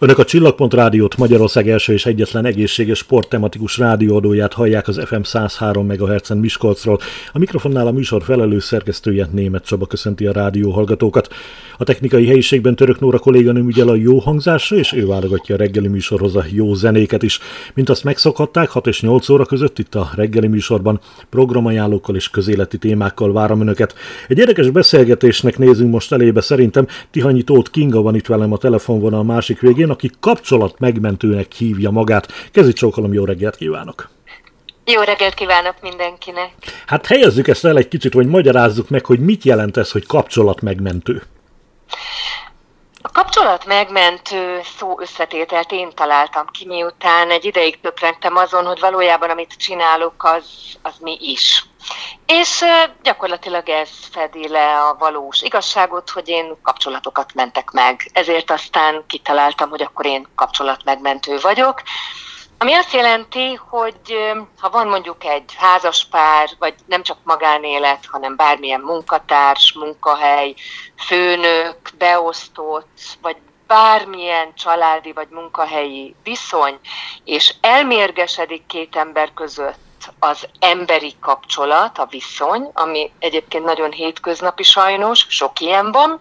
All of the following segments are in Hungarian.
Önök a Csillagpont Rádiót Magyarország első és egyetlen egészséges sporttematikus rádióadóját hallják az FM 103 MHz-en Miskolcról. A mikrofonnál a műsor felelős szerkesztője Német Csaba köszönti a rádió hallgatókat. A technikai helyiségben Török Nóra kolléganőm ügyel a jó hangzásra, és ő válogatja a reggeli műsorhoz a jó zenéket is. Mint azt megszokhatták, 6 és 8 óra között itt a reggeli műsorban programajánlókkal és közéleti témákkal várom Önöket. Egy érdekes beszélgetésnek nézünk most elébe szerintem. Tihanyi Tóth Kinga van itt velem a telefonvonal másik végén, Szegén, aki kapcsolat megmentőnek hívja magát. Kezi csókolom, jó reggelt kívánok! Jó reggelt kívánok mindenkinek! Hát helyezzük ezt el egy kicsit, vagy magyarázzuk meg, hogy mit jelent ez, hogy kapcsolat megmentő. A kapcsolat megmentő szó összetételt én találtam ki, miután egy ideig töprengtem azon, hogy valójában amit csinálok, az, az mi is. És gyakorlatilag ez fedi le a valós igazságot, hogy én kapcsolatokat mentek meg. Ezért aztán kitaláltam, hogy akkor én kapcsolatmegmentő vagyok. Ami azt jelenti, hogy ha van mondjuk egy házaspár, vagy nem csak magánélet, hanem bármilyen munkatárs, munkahely, főnök, beosztott, vagy bármilyen családi vagy munkahelyi viszony, és elmérgesedik két ember között, az emberi kapcsolat, a viszony, ami egyébként nagyon hétköznapi sajnos, sok ilyen van,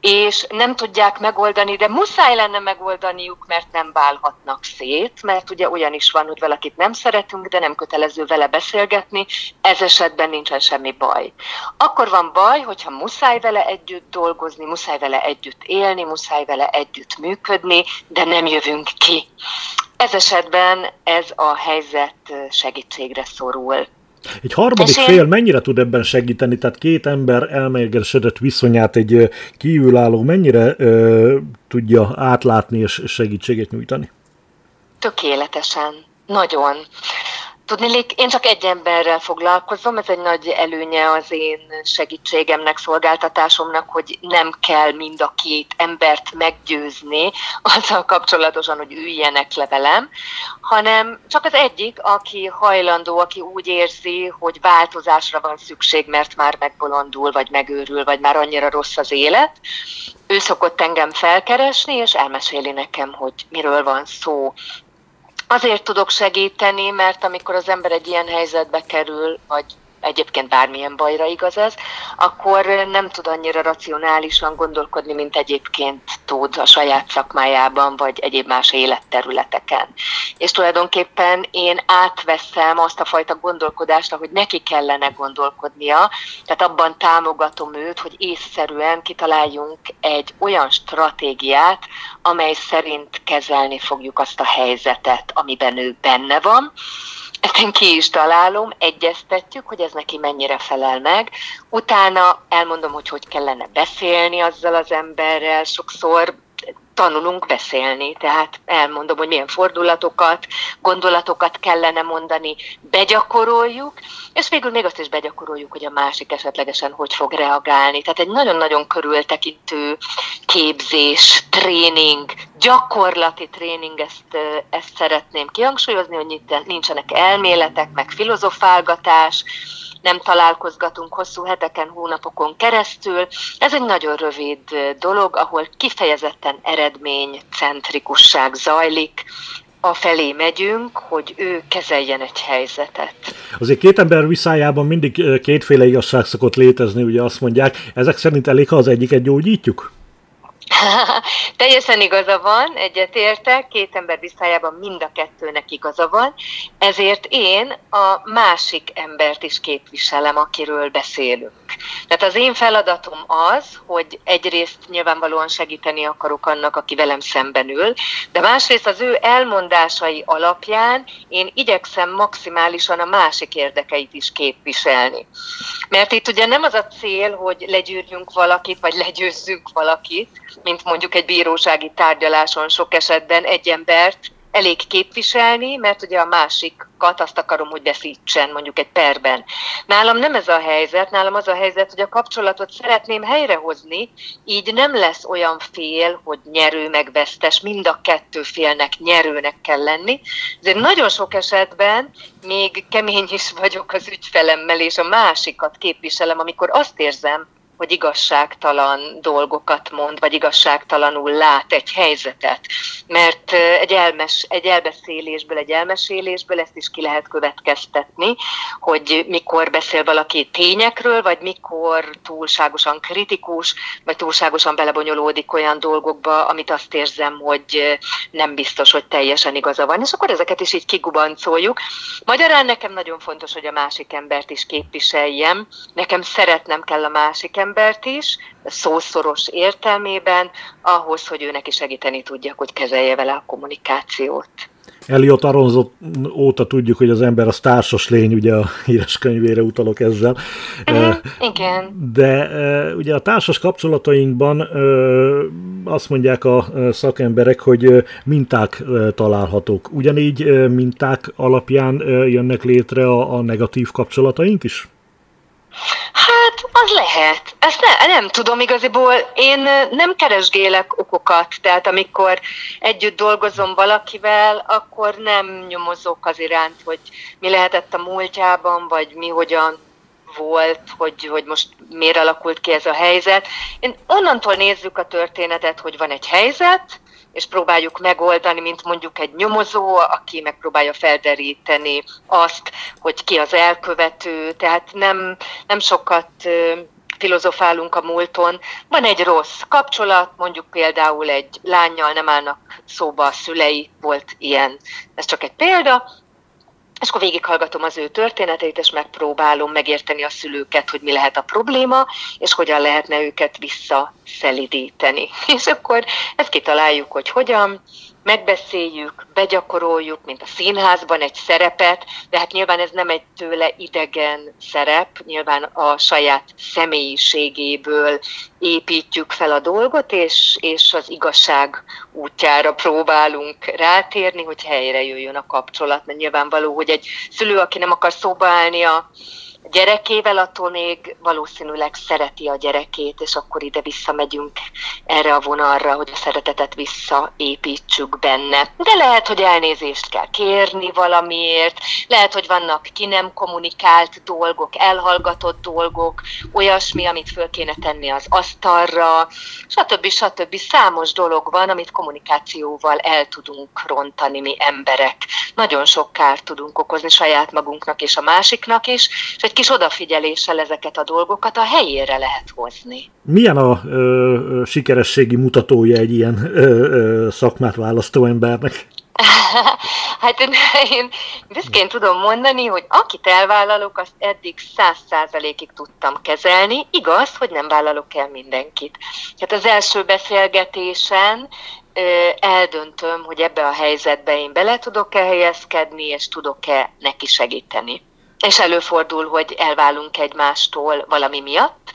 és nem tudják megoldani, de muszáj lenne megoldaniuk, mert nem válhatnak szét, mert ugye olyan is van, hogy valakit nem szeretünk, de nem kötelező vele beszélgetni, ez esetben nincsen semmi baj. Akkor van baj, hogyha muszáj vele együtt dolgozni, muszáj vele együtt élni, muszáj vele együtt működni, de nem jövünk ki. Ez esetben ez a helyzet segítségre szorul. Egy harmadik én... fél mennyire tud ebben segíteni? Tehát két ember elmérgesedett viszonyát egy kívülálló mennyire ö, tudja átlátni és segítséget nyújtani? Tökéletesen. Nagyon. Tudnélik, én csak egy emberrel foglalkozom, ez egy nagy előnye az én segítségemnek, szolgáltatásomnak, hogy nem kell mind a két embert meggyőzni azzal kapcsolatosan, hogy üljenek le velem, hanem csak az egyik, aki hajlandó, aki úgy érzi, hogy változásra van szükség, mert már megbolondul, vagy megőrül, vagy már annyira rossz az élet. Ő szokott engem felkeresni, és elmeséli nekem, hogy miről van szó, Azért tudok segíteni, mert amikor az ember egy ilyen helyzetbe kerül, vagy egyébként bármilyen bajra igaz ez, akkor nem tud annyira racionálisan gondolkodni, mint egyébként tud a saját szakmájában, vagy egyéb más életterületeken. És tulajdonképpen én átveszem azt a fajta gondolkodást, ahogy neki kellene gondolkodnia, tehát abban támogatom őt, hogy észszerűen kitaláljunk egy olyan stratégiát, amely szerint kezelni fogjuk azt a helyzetet, amiben ő benne van, ezt én ki is találom, egyeztetjük, hogy ez neki mennyire felel meg. Utána elmondom, hogy hogy kellene beszélni azzal az emberrel. Sokszor tanulunk beszélni, tehát elmondom, hogy milyen fordulatokat, gondolatokat kellene mondani, begyakoroljuk, és végül még azt is begyakoroljuk, hogy a másik esetlegesen hogy fog reagálni. Tehát egy nagyon-nagyon körültekintő képzés, tréning, gyakorlati tréning, ezt, ezt szeretném kihangsúlyozni, hogy nincsenek elméletek, meg filozofálgatás, nem találkozgatunk hosszú heteken, hónapokon keresztül. Ez egy nagyon rövid dolog, ahol kifejezetten eredménycentrikusság zajlik, a felé megyünk, hogy ő kezeljen egy helyzetet. Azért két ember viszájában mindig kétféle igazság szokott létezni, ugye azt mondják, ezek szerint elég, ha az egyiket gyógyítjuk? Teljesen igaza van, egyetértek, két ember viszájában mind a kettőnek igaza van, ezért én a másik embert is képviselem, akiről beszélünk. Tehát az én feladatom az, hogy egyrészt nyilvánvalóan segíteni akarok annak, aki velem szemben ül, de másrészt az ő elmondásai alapján én igyekszem maximálisan a másik érdekeit is képviselni. Mert itt ugye nem az a cél, hogy legyűrjünk valakit, vagy legyőzzünk valakit, mint mondjuk egy bírósági tárgyaláson sok esetben egy embert elég képviselni, mert ugye a másikat azt akarom, hogy veszítsen mondjuk egy perben. Nálam nem ez a helyzet, nálam az a helyzet, hogy a kapcsolatot szeretném helyrehozni, így nem lesz olyan fél, hogy nyerő meg vesztes, mind a kettő félnek nyerőnek kell lenni. Ezért nagyon sok esetben még kemény is vagyok az ügyfelemmel, és a másikat képviselem, amikor azt érzem, hogy igazságtalan dolgokat mond, vagy igazságtalanul lát egy helyzetet. Mert egy, elmes, egy elbeszélésből, egy elmesélésből ezt is ki lehet következtetni, hogy mikor beszél valaki tényekről, vagy mikor túlságosan kritikus, vagy túlságosan belebonyolódik olyan dolgokba, amit azt érzem, hogy nem biztos, hogy teljesen igaza van. És akkor ezeket is így kigubancoljuk. Magyarán nekem nagyon fontos, hogy a másik embert is képviseljem. Nekem szeretnem kell a másik embert is, szószoros értelmében, ahhoz, hogy ő neki segíteni tudjak, hogy kezelje vele a kommunikációt. Eliot Aronzo óta tudjuk, hogy az ember az társas lény, ugye a híres könyvére utalok ezzel. Uh-huh, igen. De ugye a társas kapcsolatainkban azt mondják a szakemberek, hogy minták találhatók. Ugyanígy minták alapján jönnek létre a, a negatív kapcsolataink is? Hát, az lehet. Ezt ne, nem tudom igaziból. Én nem keresgélek okokat, tehát amikor együtt dolgozom valakivel, akkor nem nyomozok az iránt, hogy mi lehetett a múltjában, vagy mi hogyan volt, hogy, hogy most miért alakult ki ez a helyzet. Én onnantól nézzük a történetet, hogy van egy helyzet, és próbáljuk megoldani, mint mondjuk egy nyomozó, aki megpróbálja felderíteni azt, hogy ki az elkövető, tehát nem, nem sokat filozofálunk a múlton. Van egy rossz kapcsolat, mondjuk például egy lányjal nem állnak szóba a szülei, volt ilyen, ez csak egy példa, és akkor végighallgatom az ő történeteit, és megpróbálom megérteni a szülőket, hogy mi lehet a probléma, és hogyan lehetne őket visszaszelidíteni. És akkor ezt kitaláljuk, hogy hogyan, megbeszéljük, begyakoroljuk, mint a színházban egy szerepet, de hát nyilván ez nem egy tőle idegen szerep, nyilván a saját személyiségéből építjük fel a dolgot, és, és az igazság útjára próbálunk rátérni, hogy helyre jöjjön a kapcsolat, mert nyilvánvaló, hogy egy szülő, aki nem akar szóba állni a gyerekével, attól még valószínűleg szereti a gyerekét, és akkor ide visszamegyünk erre a vonalra, hogy a szeretetet visszaépítsük benne. De lehet, hogy elnézést kell kérni valamiért, lehet, hogy vannak ki nem kommunikált dolgok, elhallgatott dolgok, olyasmi, amit föl kéne tenni az asztalra, stb. stb. Számos dolog van, amit kommunikációval el tudunk rontani mi emberek. Nagyon sok kárt tudunk okozni saját magunknak és a másiknak is, és egy kis odafigyeléssel ezeket a dolgokat a helyére lehet hozni. Milyen a ö, sikerességi mutatója egy ilyen ö, ö, szakmát választó embernek? hát én, én büszkén tudom mondani, hogy akit elvállalok, azt eddig száz százalékig tudtam kezelni. Igaz, hogy nem vállalok el mindenkit. Hát az első beszélgetésen eldöntöm, hogy ebbe a helyzetbe én bele tudok-e helyezkedni, és tudok-e neki segíteni és előfordul, hogy elválunk egymástól valami miatt,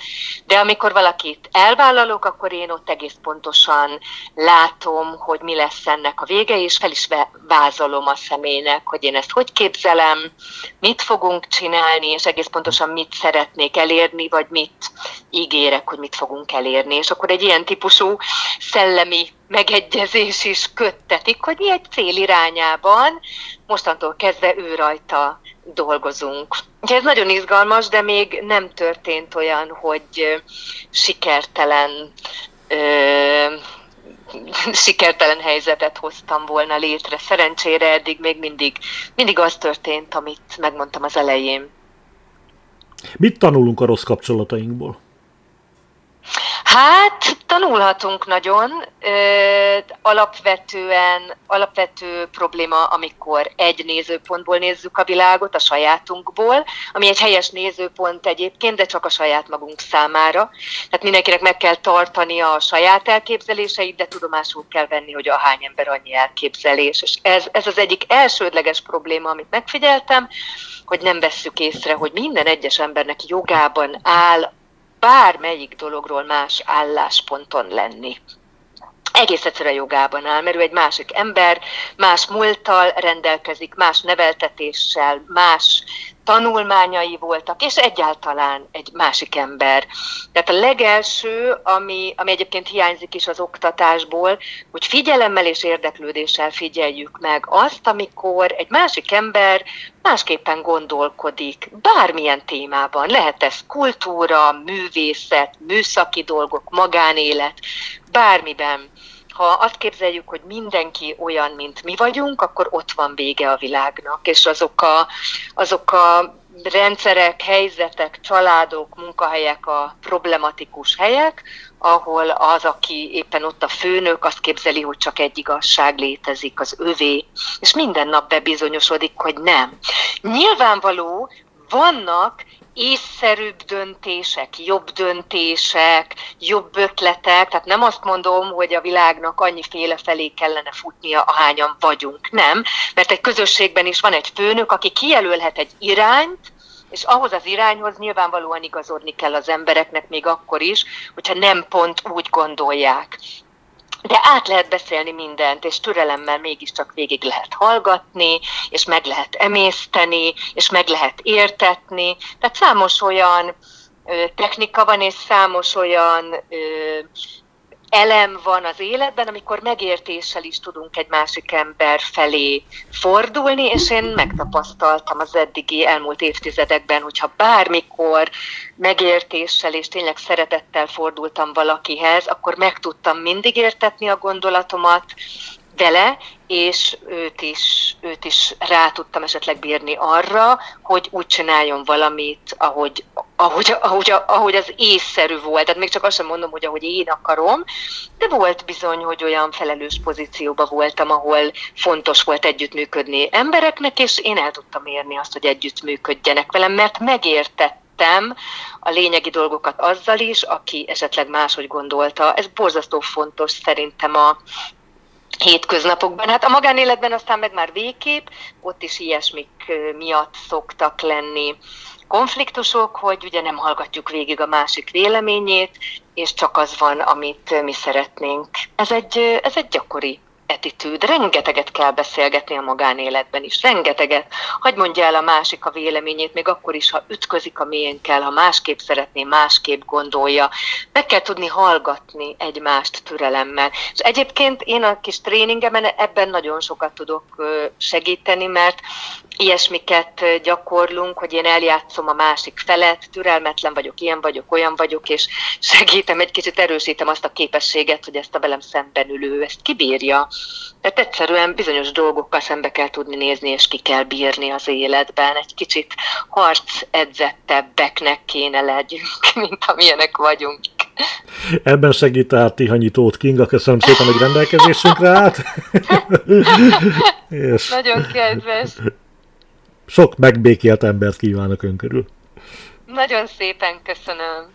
de amikor valakit elvállalok, akkor én ott egész pontosan látom, hogy mi lesz ennek a vége, és fel is vázolom a személynek, hogy én ezt hogy képzelem, mit fogunk csinálni, és egész pontosan mit szeretnék elérni, vagy mit ígérek, hogy mit fogunk elérni. És akkor egy ilyen típusú szellemi megegyezés is köttetik, hogy mi egy cél irányában mostantól kezdve ő rajta dolgozunk. Úgyhogy ez nagyon izgalmas, de még nem történt olyan, hogy sikertelen ö, sikertelen helyzetet hoztam volna létre. Szerencsére eddig még mindig, mindig az történt, amit megmondtam az elején. Mit tanulunk a rossz kapcsolatainkból? Hát tanulhatunk nagyon. Alapvetően, alapvető probléma, amikor egy nézőpontból nézzük a világot, a sajátunkból, ami egy helyes nézőpont egyébként, de csak a saját magunk számára. Tehát mindenkinek meg kell tartani a saját elképzeléseit, de tudomásul kell venni, hogy a hány ember annyi elképzelés. És ez, ez az egyik elsődleges probléma, amit megfigyeltem, hogy nem vesszük észre, hogy minden egyes embernek jogában áll bármelyik dologról más állásponton lenni. Egész egyszerűen jogában áll, mert ő egy másik ember, más múlttal rendelkezik, más neveltetéssel, más tanulmányai voltak, és egyáltalán egy másik ember. Tehát a legelső, ami, ami egyébként hiányzik is az oktatásból, hogy figyelemmel és érdeklődéssel figyeljük meg azt, amikor egy másik ember másképpen gondolkodik, bármilyen témában. Lehet ez kultúra, művészet, műszaki dolgok, magánélet, bármiben ha azt képzeljük, hogy mindenki olyan, mint mi vagyunk, akkor ott van vége a világnak, és azok a, azok a rendszerek, helyzetek, családok, munkahelyek a problematikus helyek, ahol az, aki éppen ott a főnök, azt képzeli, hogy csak egy igazság létezik, az övé, és minden nap bebizonyosodik, hogy nem. Nyilvánvaló, vannak észszerűbb döntések, jobb döntések, jobb ötletek, tehát nem azt mondom, hogy a világnak annyiféle felé kellene futnia, ahányan vagyunk, nem, mert egy közösségben is van egy főnök, aki kijelölhet egy irányt, és ahhoz az irányhoz nyilvánvalóan igazodni kell az embereknek még akkor is, hogyha nem pont úgy gondolják. De át lehet beszélni mindent, és türelemmel mégiscsak végig lehet hallgatni, és meg lehet emészteni, és meg lehet értetni. Tehát számos olyan technika van, és számos olyan ö, elem van az életben, amikor megértéssel is tudunk egy másik ember felé fordulni, és én megtapasztaltam az eddigi elmúlt évtizedekben, hogyha bármikor megértéssel és tényleg szeretettel fordultam valakihez, akkor meg tudtam mindig értetni a gondolatomat, vele, és őt is, őt is rá tudtam esetleg bírni arra, hogy úgy csináljon valamit, ahogy, ahogy, ahogy, ahogy az észszerű volt. Tehát még csak azt sem mondom, hogy ahogy én akarom, de volt bizony, hogy olyan felelős pozícióban voltam, ahol fontos volt együttműködni embereknek, és én el tudtam érni azt, hogy együttműködjenek velem, mert megértettem a lényegi dolgokat azzal is, aki esetleg máshogy gondolta. Ez borzasztó fontos szerintem a, hétköznapokban. Hát a magánéletben aztán meg már végképp, ott is ilyesmik miatt szoktak lenni konfliktusok, hogy ugye nem hallgatjuk végig a másik véleményét, és csak az van, amit mi szeretnénk. Ez egy, ez egy gyakori attitűd. Rengeteget kell beszélgetni a magánéletben is, rengeteget. Hogy mondja el a másik a véleményét, még akkor is, ha ütközik a miénkkel, ha másképp szeretné, másképp gondolja. Meg kell tudni hallgatni egymást türelemmel. És egyébként én a kis tréningemen ebben nagyon sokat tudok segíteni, mert ilyesmiket gyakorlunk, hogy én eljátszom a másik felet, türelmetlen vagyok, ilyen vagyok, olyan vagyok, és segítem, egy kicsit erősítem azt a képességet, hogy ezt a velem szemben ülő, ezt kibírja. Tehát egyszerűen bizonyos dolgokkal szembe kell tudni nézni, és ki kell bírni az életben. Egy kicsit harc edzettebbeknek kéne legyünk, mint amilyenek vagyunk. Ebben segít tehát Tihanyi Tóth Kinga, köszönöm szépen, hogy rendelkezésünkre állt. és Nagyon kedves. Sok megbékélt embert kívánok ön körül. Nagyon szépen köszönöm.